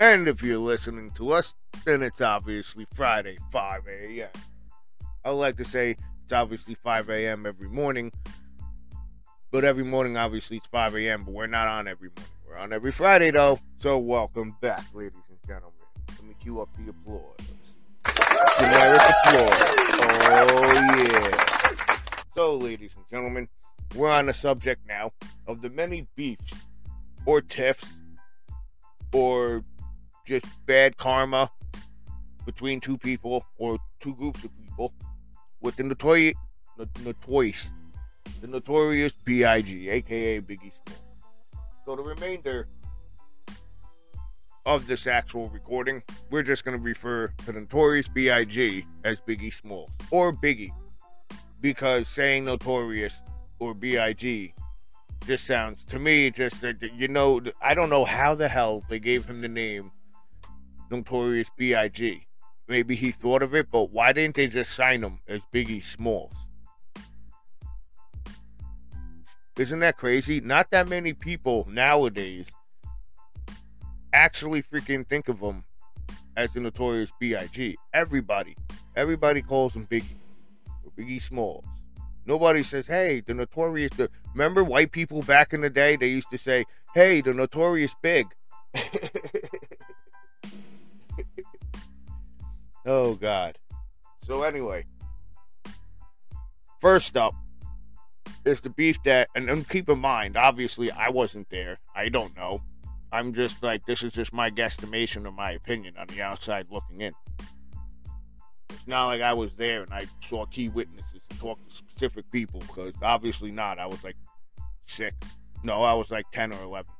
And if you're listening to us, then it's obviously Friday, 5 a.m. I like to say it's obviously 5 a.m. every morning, but every morning, obviously, it's 5 a.m., but we're not on every morning. We're on every Friday, though. So, welcome back, ladies and gentlemen. Let me cue up the applause. Generic applause. Oh, yeah. So, ladies and gentlemen, we're on the subject now of the many beefs or tiffs or just bad karma between two people or two groups of people with the notorious, notorious, the notorious B.I.G., aka Biggie Small. So the remainder of this actual recording, we're just going to refer to the notorious B.I.G. as Biggie Small or Biggie because saying notorious or B.I.G. just sounds to me just that you know I don't know how the hell they gave him the name Notorious B.I.G. Maybe he thought of it, but why didn't they just sign him as Biggie Smalls? Isn't that crazy? Not that many people nowadays actually freaking think of him as the notorious B.I.G. Everybody, everybody calls him Biggie or Biggie Smalls. Nobody says, "Hey, the notorious." The remember white people back in the day? They used to say, "Hey, the notorious Big." oh God. So anyway, first up is the beef that, and, and keep in mind, obviously I wasn't there. I don't know. I'm just like this is just my guesstimation or my opinion on the outside looking in. It's not like I was there and I saw key witnesses and talked to specific people because obviously not. I was like six. No, I was like ten or eleven.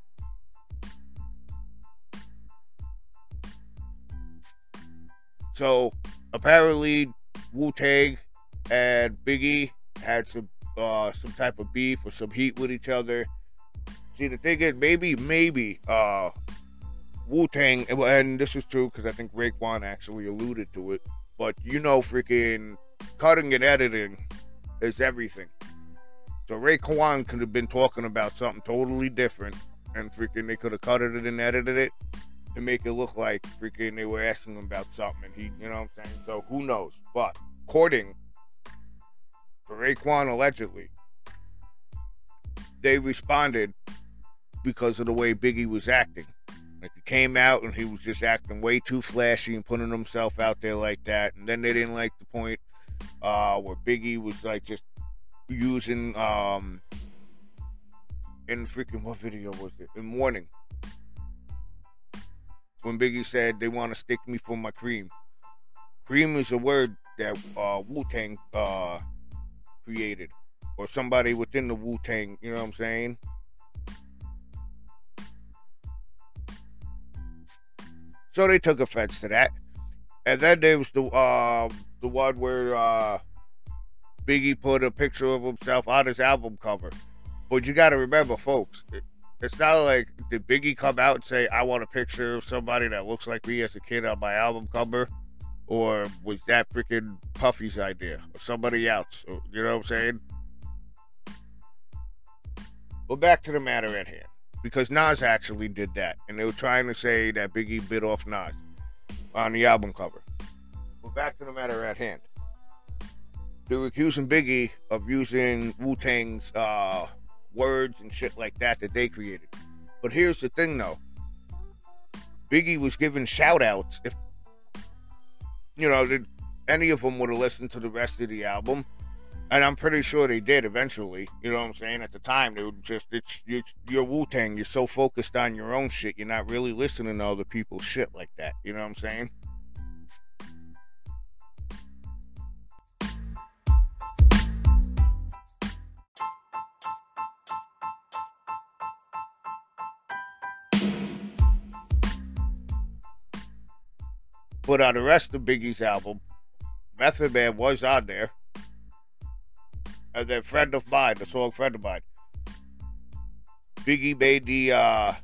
So apparently Wu Tang and Biggie had some uh, some type of beef or some heat with each other. See, the thing is, maybe, maybe uh, Wu Tang, and this is true because I think Raekwon actually alluded to it. But you know, freaking cutting and editing is everything. So Raekwon could have been talking about something totally different, and freaking they could have cut it and edited it to make it look like freaking they were asking him about something, and he, you know what I'm saying? So who knows? But according for Raekwon allegedly, they responded because of the way Biggie was acting. Like he came out and he was just acting way too flashy and putting himself out there like that. And then they didn't like the point uh, where Biggie was like just using um in freaking what video was it? In Warning. When Biggie said they want to stick me for my cream. Cream is a word that uh, Wu Tang uh, created, or somebody within the Wu Tang. You know what I'm saying? So they took offense to that, and then there was the uh, the one where uh, Biggie put a picture of himself on his album cover. But you got to remember, folks, it's not like did Biggie come out and say, "I want a picture of somebody that looks like me as a kid on my album cover," or was that freaking Puffy's idea or somebody else? You know what I'm saying? But back to the matter at hand, because Nas actually did that, and they were trying to say that Biggie bit off Nas on the album cover. But back to the matter at hand. They were accusing Biggie of using Wu Tang's uh, words and shit like that that they created. But here's the thing though Biggie was giving shout outs. If, you know, did any of them would have listened to the rest of the album, and I'm pretty sure they did eventually. You know what I'm saying? At the time, they would just, it's, it's you're Wu Tang. You're so focused on your own shit, you're not really listening to other people's shit like that. You know what I'm saying? But on the rest of Biggie's album, Method Man was on there. And then Friend of Mine, the song Friend of Mine. Biggie made the uh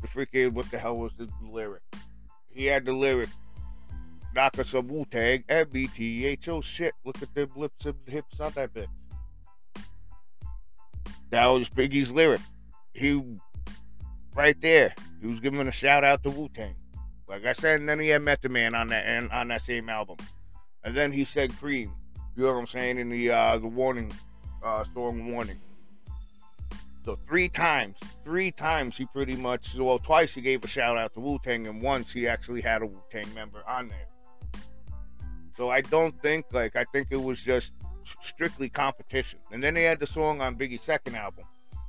the freaking what the hell was the lyric? He had the lyric knock us some Wu Tang M-E-T-H-O shit. Look at them lips and hips on that bitch. That was Biggie's lyric. He right there. He was giving a shout out to Wu Tang. Like I said, and then he had Method Man on that and on that same album. And then he said Cream. You know what I'm saying? In the uh the warning uh song warning. So three times, three times he pretty much well twice he gave a shout out to Wu Tang and once he actually had a Wu Tang member on there. So I don't think like I think it was just strictly competition. And then they had the song on Biggie's second album.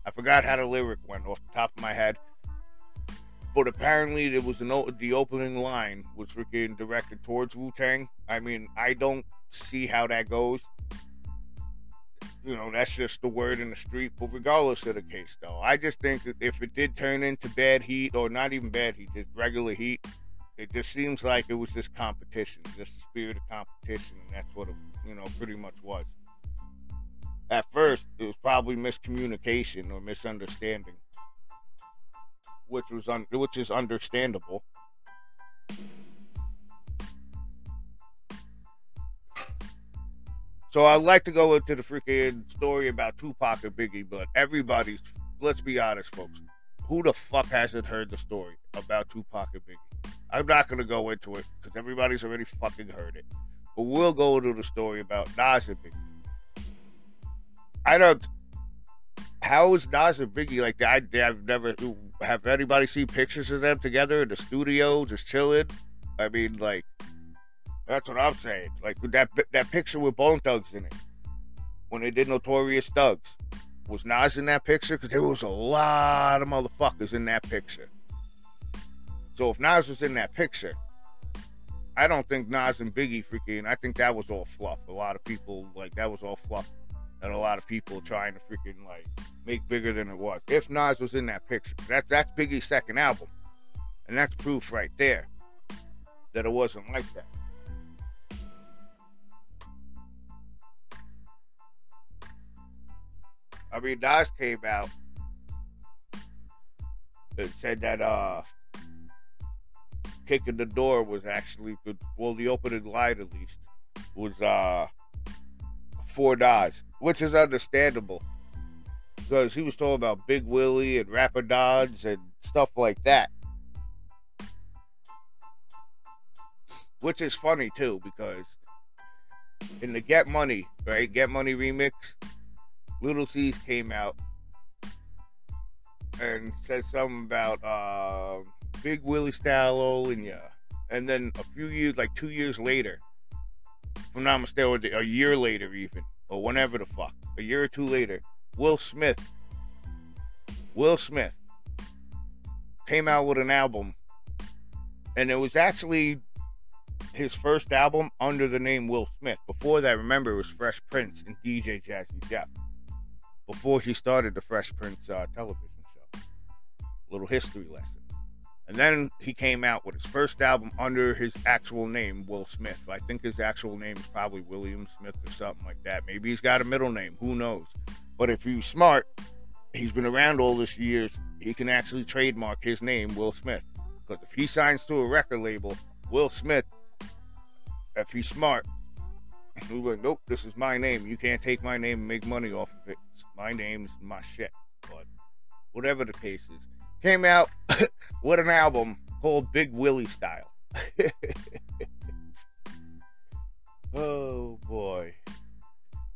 I forgot how the lyric went off the top of my head. But apparently, there was an o- the opening line was freaking directed towards Wu Tang. I mean, I don't see how that goes. You know, that's just the word in the street. But regardless of the case, though, I just think that if it did turn into bad heat, or not even bad heat, just regular heat, it just seems like it was just competition, just the spirit of competition, and that's what it, you know, pretty much was. At first, it was probably miscommunication or misunderstanding which was un- which is understandable. So I'd like to go into the freaking story about Tupac and Biggie, but everybody's let's be honest, folks. Who the fuck hasn't heard the story about Tupac and Biggie? I'm not gonna go into it because everybody's already fucking heard it. But we'll go into the story about Nas and Biggie. I don't how is Nas and Biggie like that? I've never have anybody seen pictures of them together in the studio, just chilling. I mean, like that's what I'm saying. Like that that picture with Bone Thugs in it when they did Notorious Thugs. Was Nas in that picture? Because there was a lot of motherfuckers in that picture. So if Nas was in that picture, I don't think Nas and Biggie freaking. I think that was all fluff. A lot of people like that was all fluff and a lot of people trying to freaking like make bigger than it was. If Nas was in that picture, that that's Biggie's second album, and that's proof right there that it wasn't like that. I mean, Nas came out and said that uh, Kick in the Door was actually the well, the opening line at least was uh for Nas which is understandable because he was talking about Big Willie and Rapidads and stuff like that. Which is funny too because in the Get Money, right? Get Money remix, Little Cease came out and said something about uh, Big Willie style ya. And then a few years, like two years later, if I'm not mistaken, a year later even, or whenever the fuck, a year or two later, Will Smith, Will Smith came out with an album, and it was actually his first album under the name Will Smith. Before that, remember, it was Fresh Prince and DJ Jazzy Jeff. Before he started the Fresh Prince uh, television show. Little history lesson. And then he came out with his first album under his actual name, Will Smith. I think his actual name is probably William Smith or something like that. Maybe he's got a middle name. Who knows? But if he's smart, he's been around all this years, he can actually trademark his name, Will Smith. Because if he signs to a record label, Will Smith, if he's smart, he's like, nope, this is my name. You can't take my name and make money off of it. My name's my shit. But whatever the case is came out with an album called Big Willie Style. oh boy.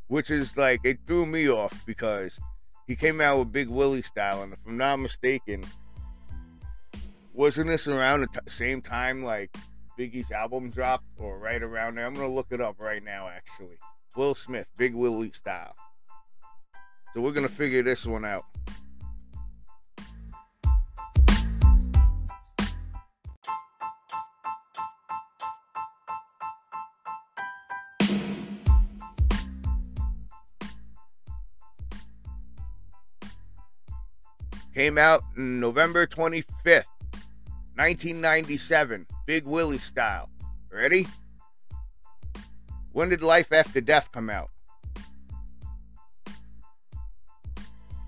Which is like, it threw me off because he came out with Big Willie Style, and if I'm not mistaken, wasn't this around the t- same time like Biggie's album dropped or right around there? I'm gonna look it up right now actually. Will Smith, Big Willie Style. So we're gonna figure this one out. Came out in November 25th, 1997. Big Willie style. Ready? When did Life After Death come out?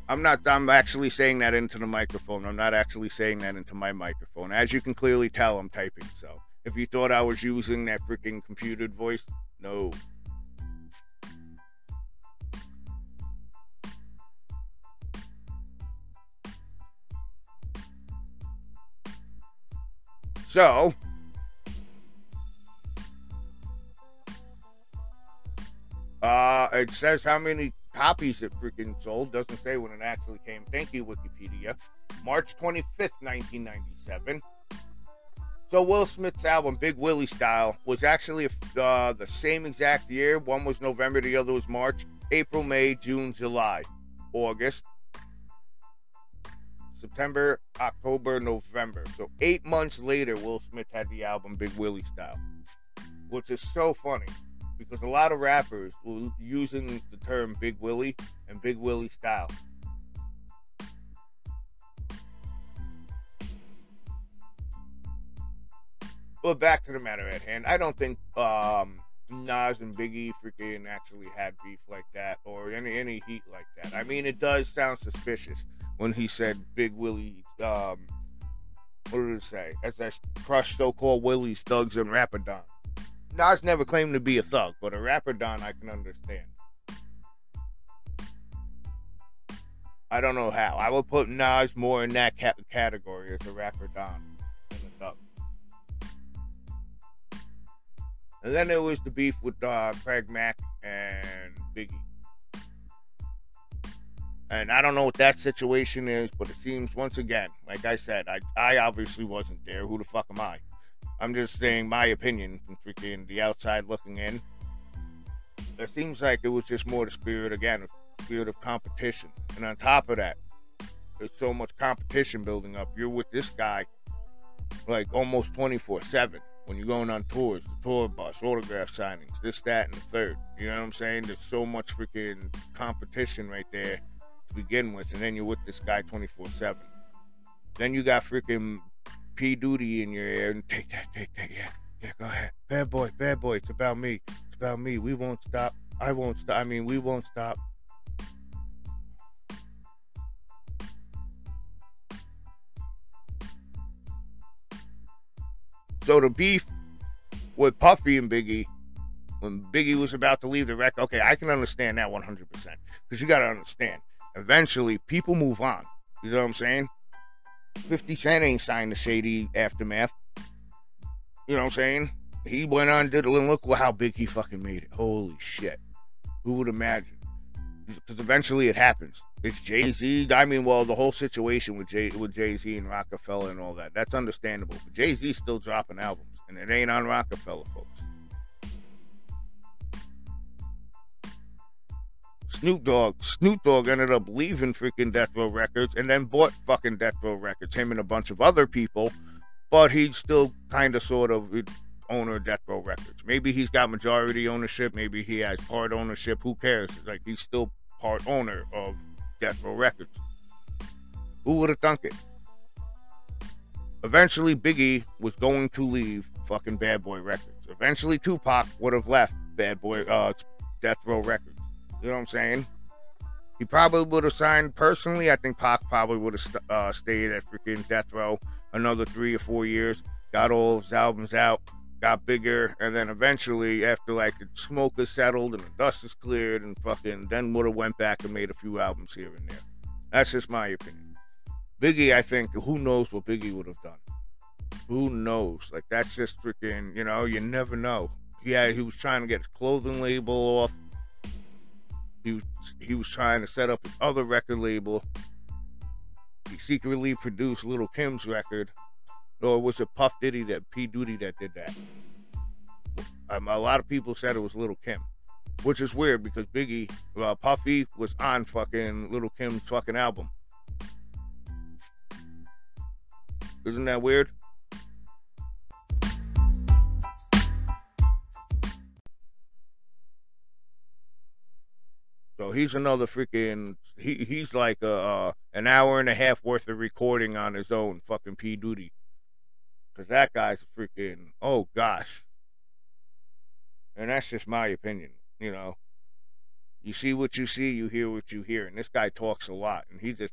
I'm not, I'm actually saying that into the microphone. I'm not actually saying that into my microphone. As you can clearly tell, I'm typing. So if you thought I was using that freaking computed voice, no. So, uh, it says how many copies it freaking sold. Doesn't say when it actually came. Thank you, Wikipedia. March 25th, 1997. So Will Smith's album Big Willie Style was actually uh, the same exact year. One was November, the other was March. April, May, June, July, August, September, October, November. So eight months later, Will Smith had the album Big Willie Style, which is so funny because a lot of rappers were using the term Big Willie and Big Willie Style. But back to the matter at hand. I don't think um, Nas and Biggie freaking actually had beef like that or any any heat like that. I mean, it does sound suspicious when he said Big Willie. Um, what did it say? As I crushed so-called Willies, thugs, and Rapadon. Nas never claimed to be a thug, but a Rapadon I can understand. I don't know how. I would put Nas more in that ca- category as a Rapadon than a thug. And then there was the beef with uh, Craig Mack and Biggie. And I don't know what that situation is, but it seems once again, like I said, I, I obviously wasn't there. Who the fuck am I? I'm just saying my opinion from freaking the outside looking in. It seems like it was just more the spirit again, spirit of competition. And on top of that, there's so much competition building up. You're with this guy like almost 24 7 when you're going on tours, the tour bus, autograph signings, this, that, and the third. You know what I'm saying? There's so much freaking competition right there to begin with, and then you're with this guy 24 7. Then you got freaking P. Duty in your ear, and take that, take that, yeah, yeah, go ahead. Bad boy, bad boy, it's about me. It's about me. We won't stop. I won't stop. I mean, we won't stop. So the beef with Puffy and Biggie, when Biggie was about to leave the record, okay, I can understand that 100%. Because you got to understand, eventually people move on. You know what I'm saying? 50 Cent ain't signed the Shady Aftermath. You know what I'm saying? He went on, did it, and look how big he fucking made it. Holy shit. Who would imagine? Because eventually it happens. It's Jay Z. I mean, well, the whole situation with Jay with Jay Z and Roc-A-Fella and all that. That's understandable. But Jay Z's still dropping albums, and it ain't on Roc-A-Fella, folks. Snoop Dogg. Snoop Dogg ended up leaving freaking Death Row Records and then bought fucking Death Row Records. Him and a bunch of other people, but he's still kind of sort of owner of Death Row Records. Maybe he's got majority ownership. Maybe he has part ownership. Who cares? Like he's still part owner of Death Row Records. Who would have thunk it? Eventually, Biggie was going to leave fucking Bad Boy Records. Eventually, Tupac would have left Bad Boy uh, Death Row Records. You know what I'm saying? He probably would have signed personally. I think Pac probably would have st- uh, stayed at freaking Death Row another three or four years, got all of his albums out, got bigger, and then eventually, after like the smoke is settled and the dust is cleared, and fucking then would have went back and made a few albums here and there. That's just my opinion. Biggie, I think, who knows what Biggie would have done? Who knows? Like that's just freaking, you know, you never know. Yeah, he was trying to get his clothing label off. He was he was trying to set up his other record label. He secretly produced Little Kim's record or was it Puff Diddy that P Diddy that did that? Um, a lot of people said it was Little Kim, which is weird because Biggie, uh, Puffy was on fucking Little Kim's fucking album. Isn't that weird? So he's another freaking he he's like a uh, an hour and a half worth of recording on his own fucking P Duty. Cause that guy's freaking oh gosh. And that's just my opinion, you know. You see what you see, you hear what you hear. And this guy talks a lot and he just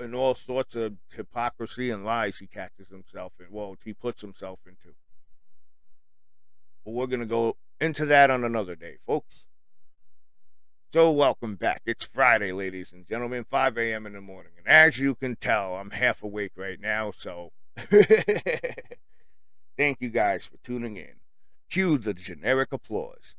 in all sorts of hypocrisy and lies he catches himself in. Well, he puts himself into. But we're gonna go into that on another day, folks. So, welcome back. It's Friday, ladies and gentlemen, 5 a.m. in the morning. And as you can tell, I'm half awake right now. So, thank you guys for tuning in. Cue the generic applause.